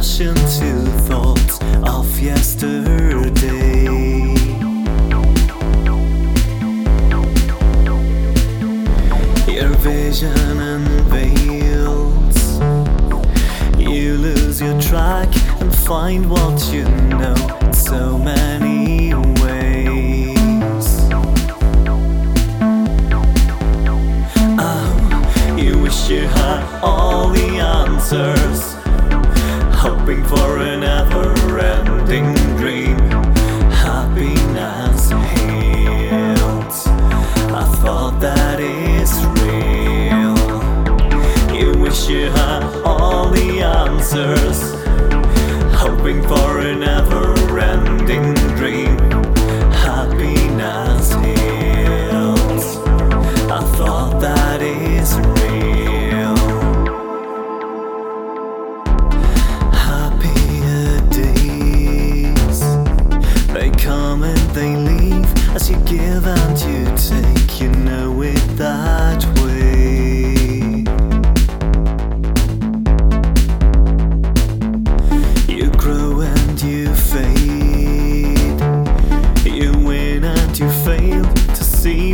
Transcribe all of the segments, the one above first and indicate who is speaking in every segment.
Speaker 1: passion.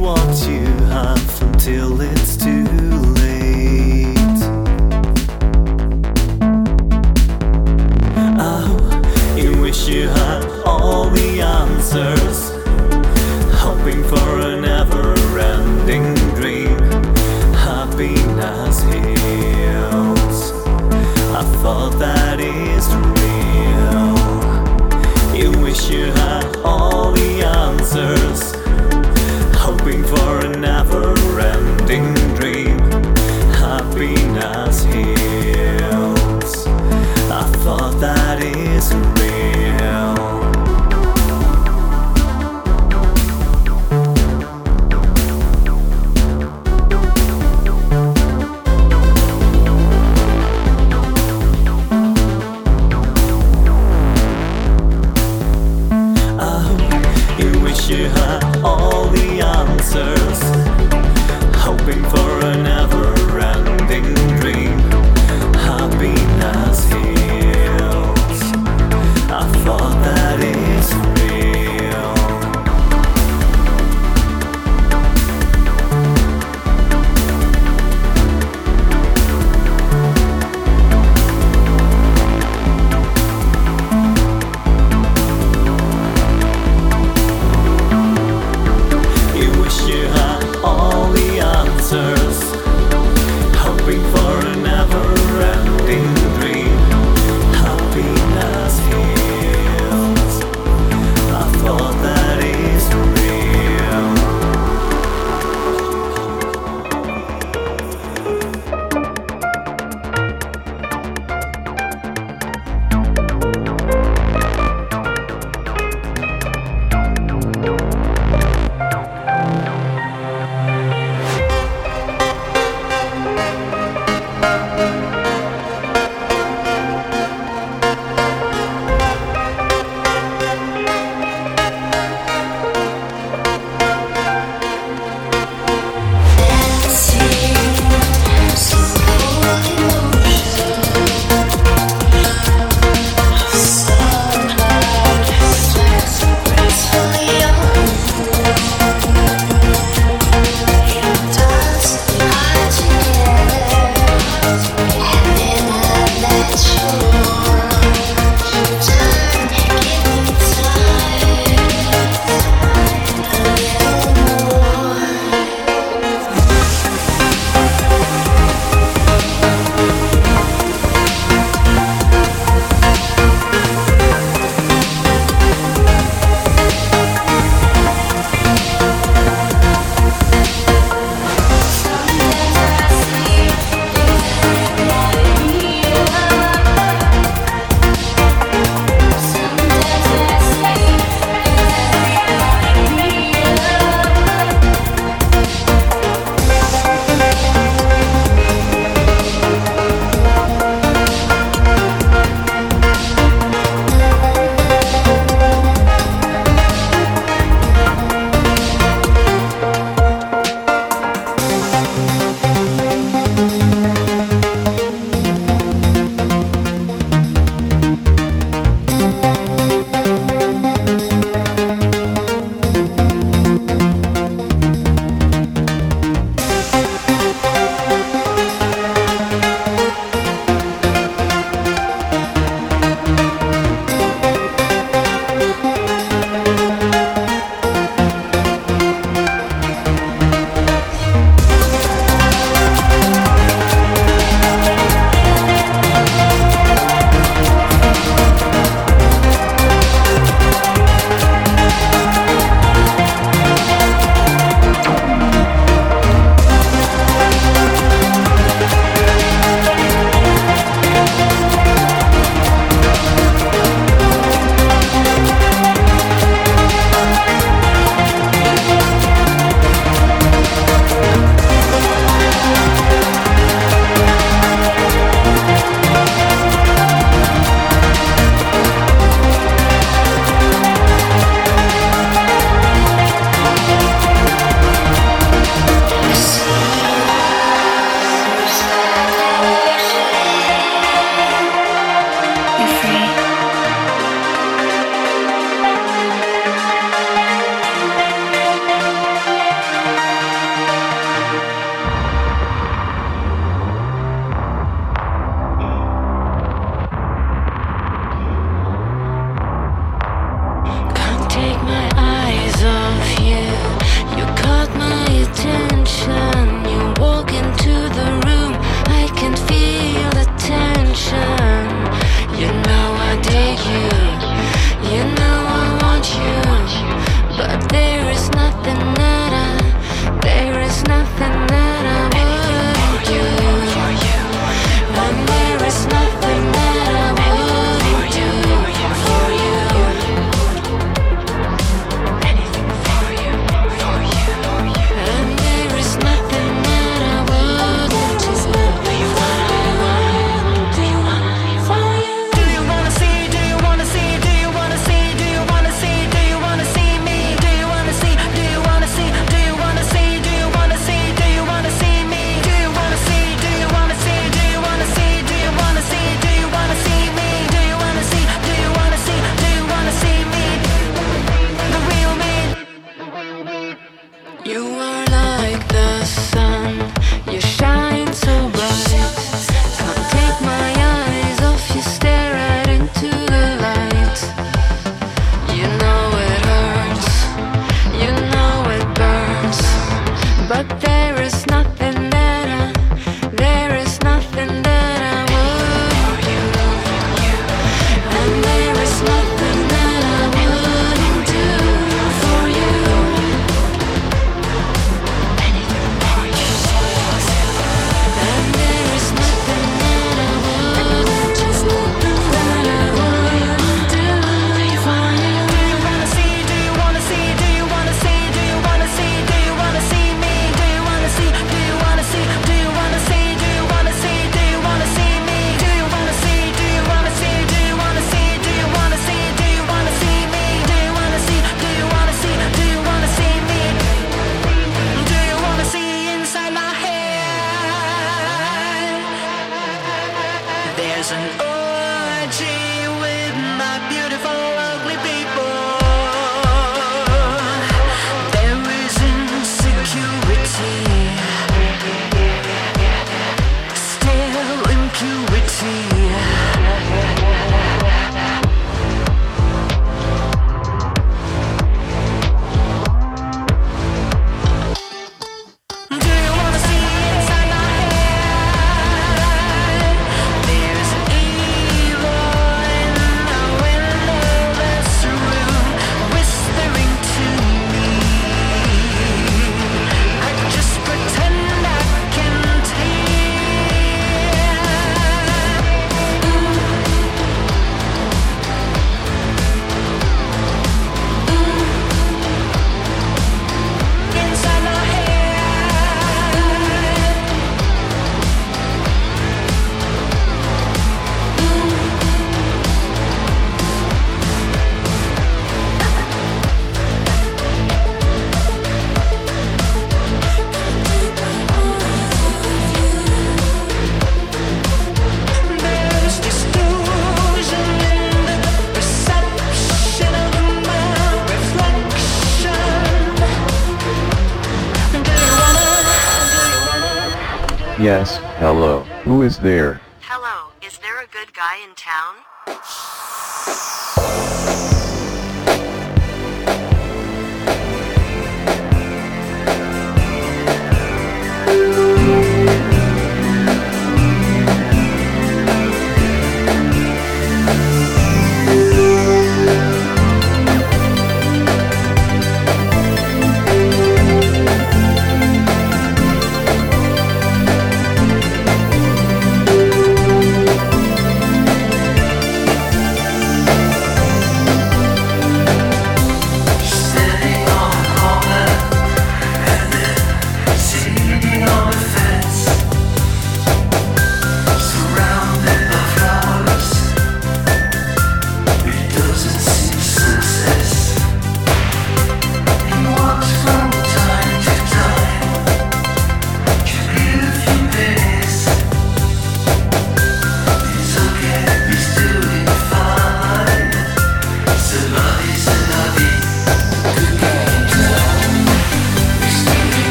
Speaker 1: wants you.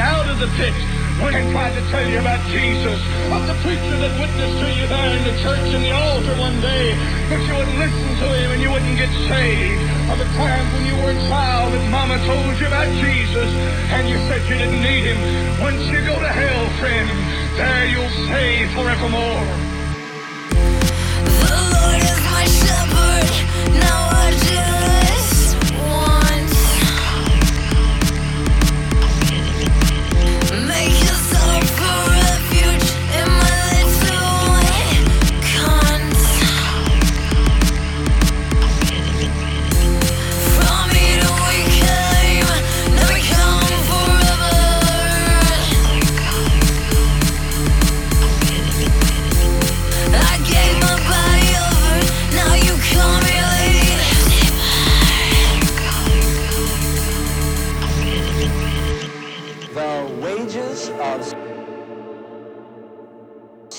Speaker 2: out
Speaker 3: of
Speaker 4: the
Speaker 5: pit when he tried to tell you about Jesus, of the preacher that witnessed to you there in the church and the altar one day, but you wouldn't listen to him and you wouldn't get saved, of the times when you were a child and Mama told you about Jesus and you said you didn't need him. Once you go to hell, friend, there you'll stay forevermore.
Speaker 6: The Lord is my shepherd, now I
Speaker 7: do.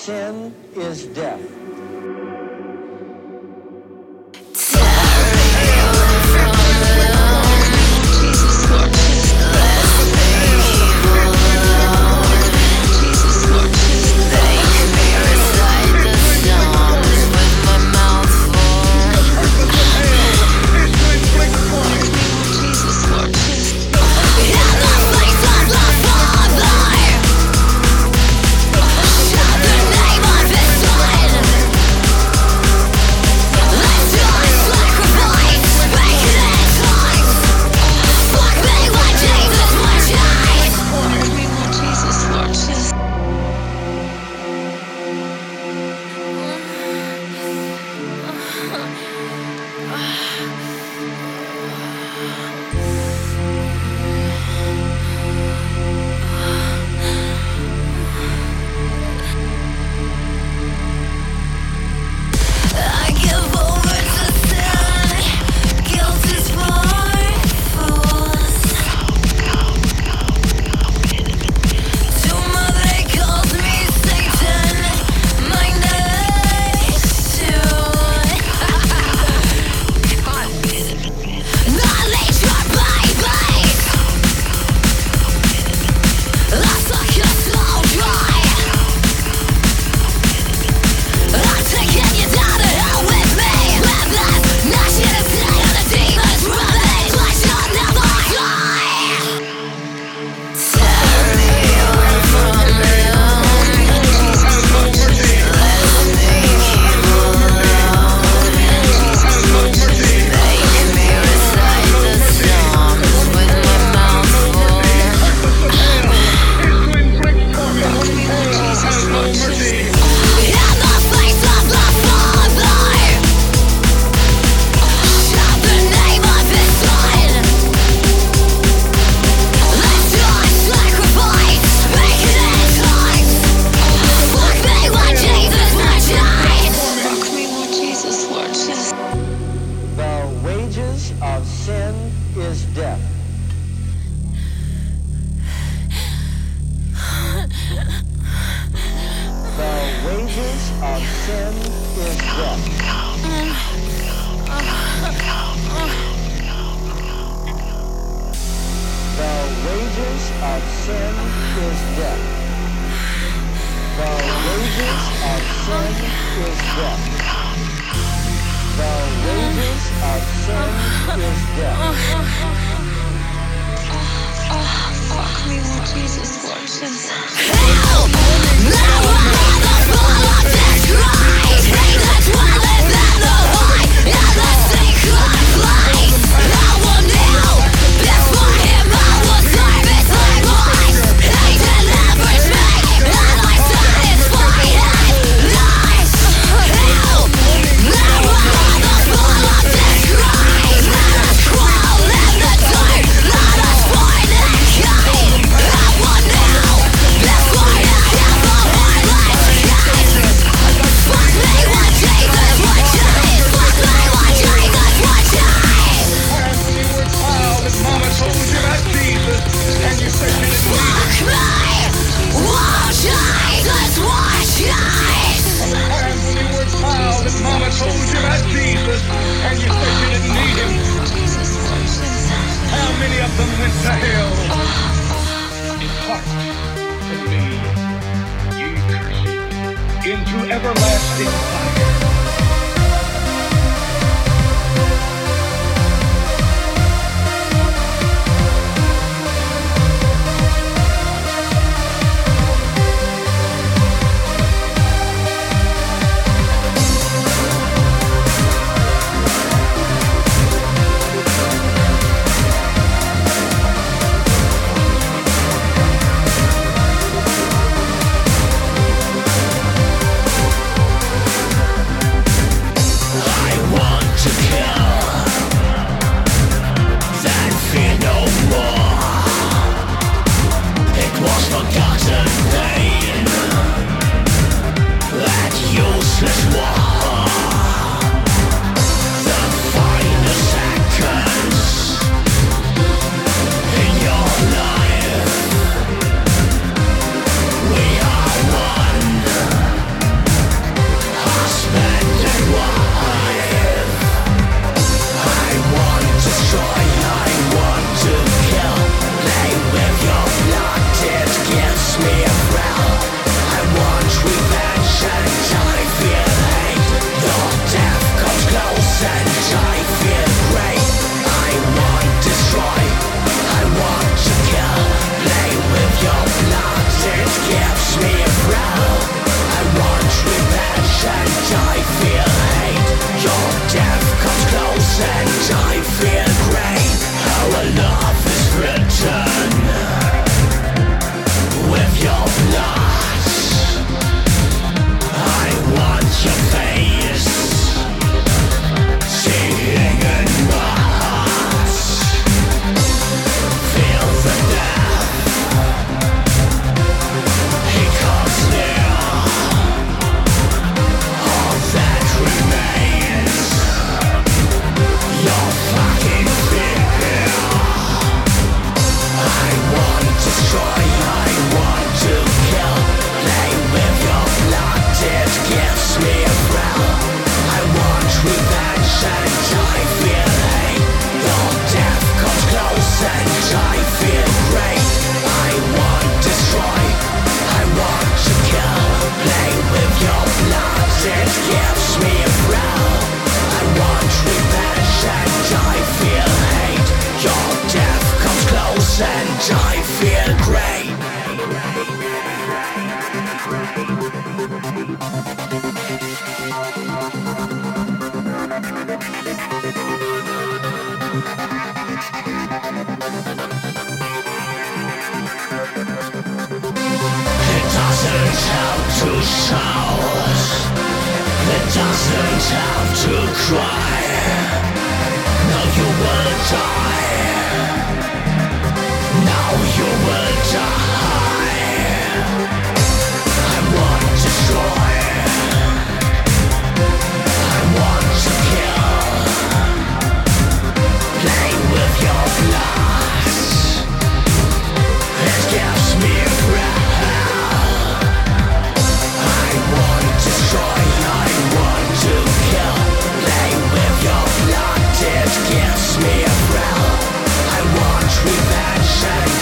Speaker 7: Sin is death.
Speaker 6: Oh, fuck me, Lord Jesus,
Speaker 8: Lord Jesus.
Speaker 6: and I
Speaker 5: feel great. It doesn't have to shout. It doesn't to cry. No, you will die.
Speaker 6: Gives me a thrill. I want
Speaker 4: to destroy. I want to kill. Play with your blood. It
Speaker 9: gives me
Speaker 10: a breath I want revenge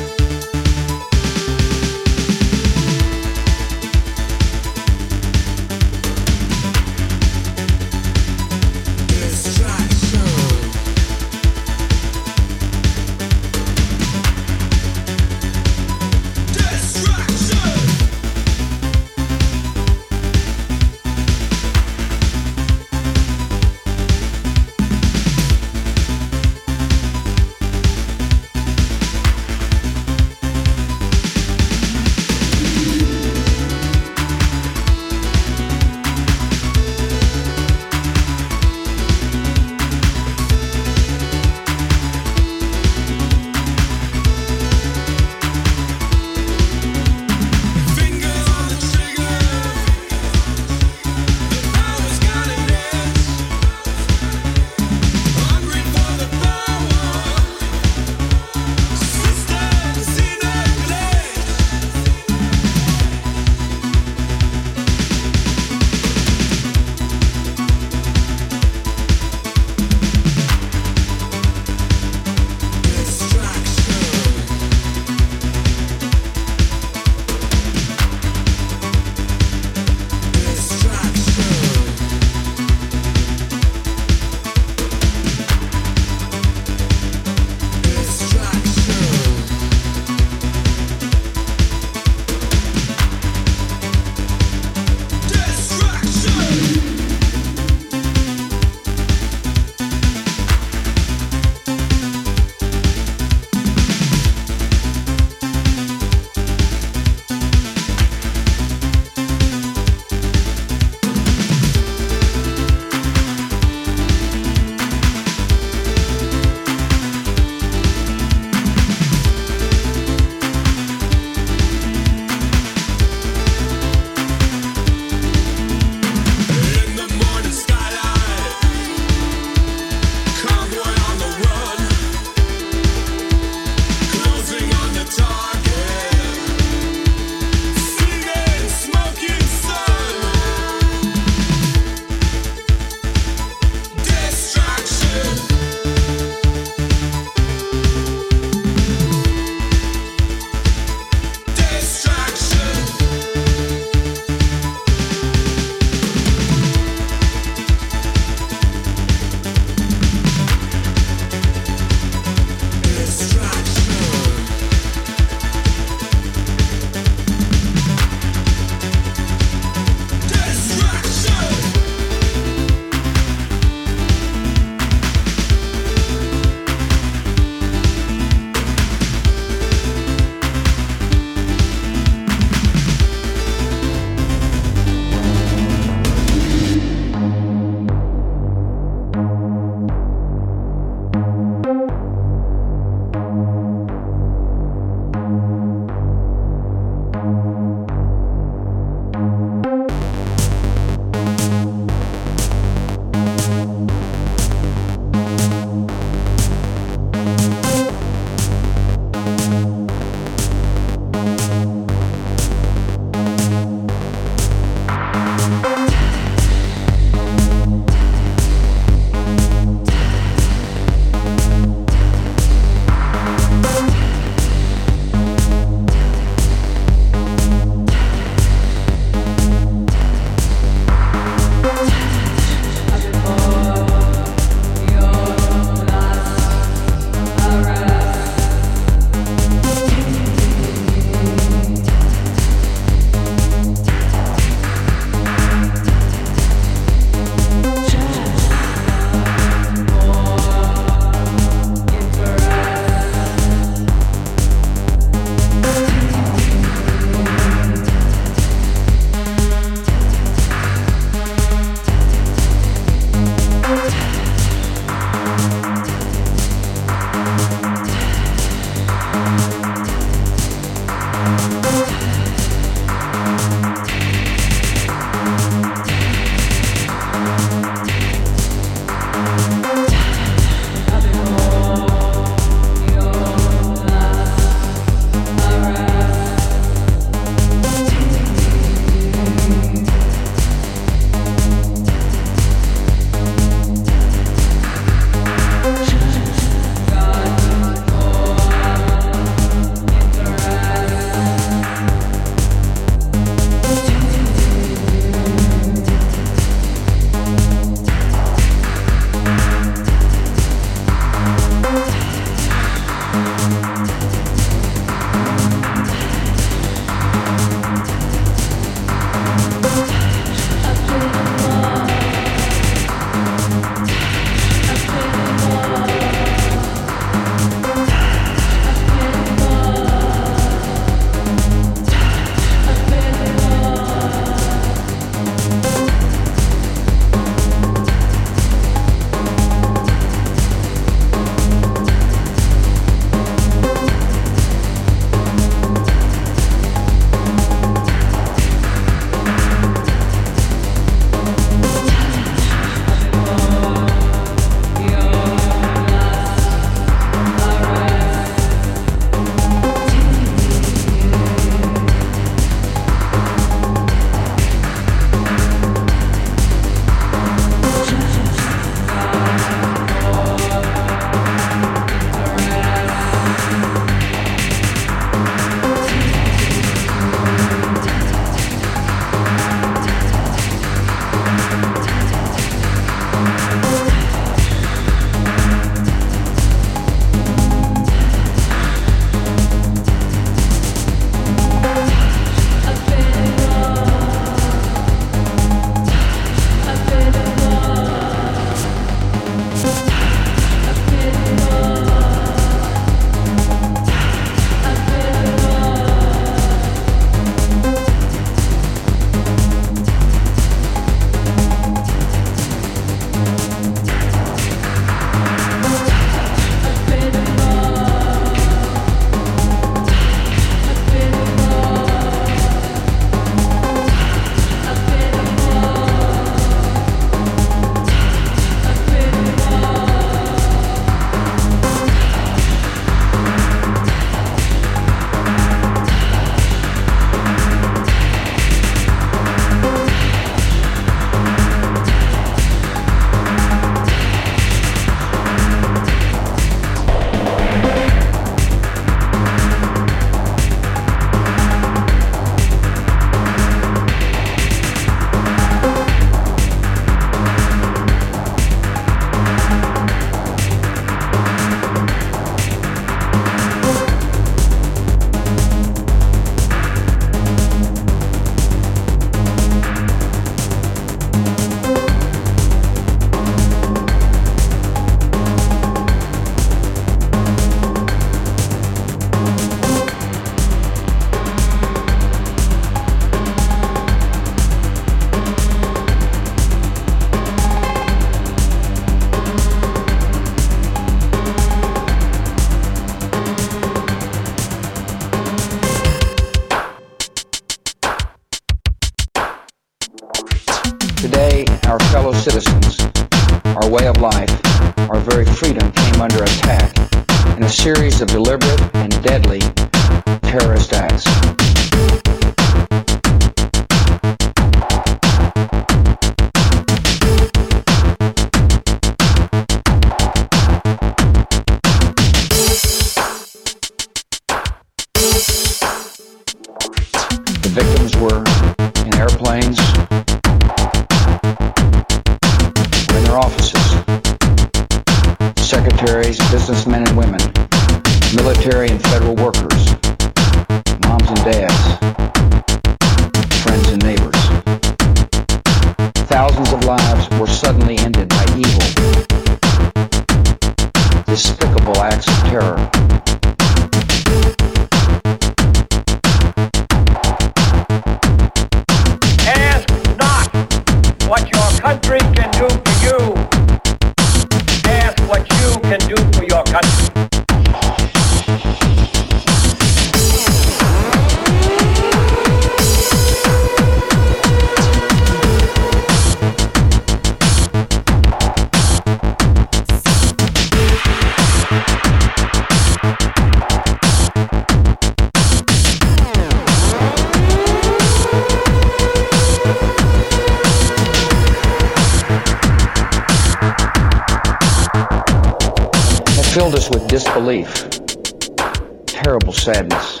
Speaker 10: disbelief, terrible sadness.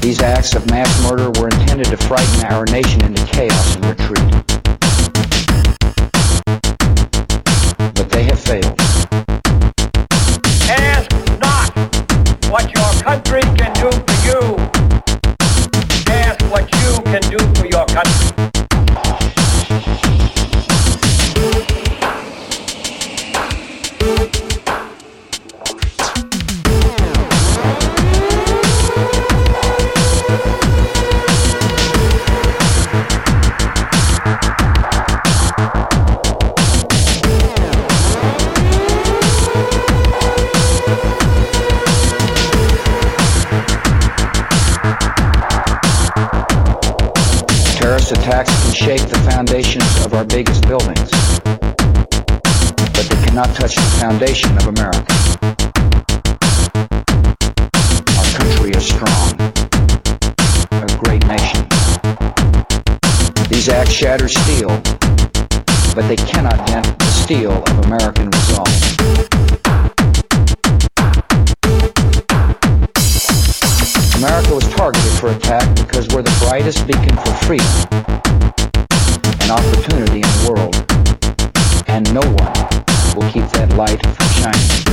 Speaker 10: These acts of mass murder were intended to frighten our nation into chaos and retreat. Our biggest buildings, but they cannot touch the foundation of America. Our country is strong, a great nation. These acts shatter steel, but they cannot dent the steel of American resolve. America was targeted for attack because we're the brightest beacon for freedom and opportunity in the world. And no one will keep that light from shining.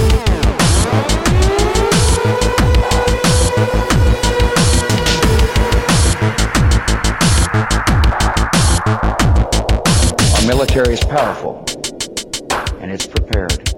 Speaker 10: Our military is powerful and it's prepared.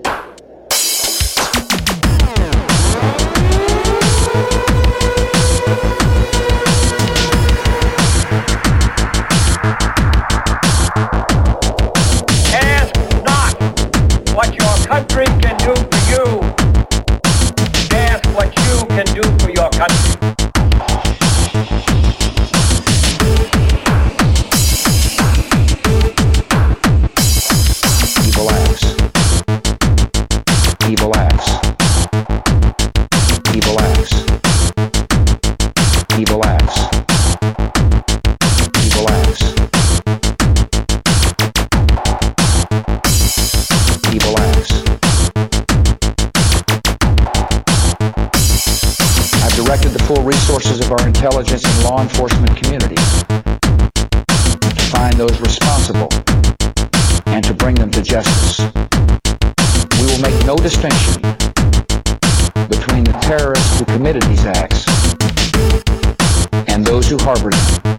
Speaker 10: Full resources of our intelligence and law enforcement community to find those responsible and to bring them to justice. We will make no distinction between the terrorists who committed these acts and those who harbored them.